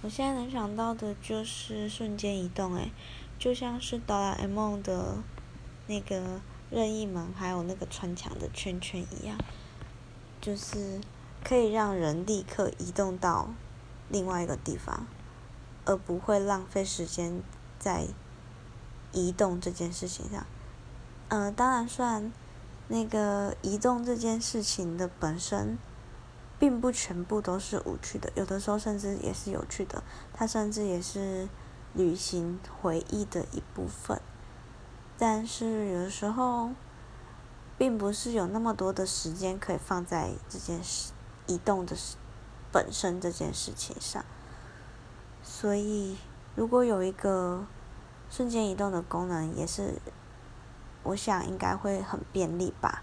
我现在能想到的就是瞬间移动，诶，就像是哆啦 A 梦的那个任意门，还有那个穿墙的圈圈一样，就是可以让人立刻移动到另外一个地方，而不会浪费时间在移动这件事情上。嗯，当然算那个移动这件事情的本身。并不全部都是无趣的，有的时候甚至也是有趣的。它甚至也是旅行回忆的一部分。但是有的时候，并不是有那么多的时间可以放在这件事移动的本身这件事情上。所以，如果有一个瞬间移动的功能，也是我想应该会很便利吧。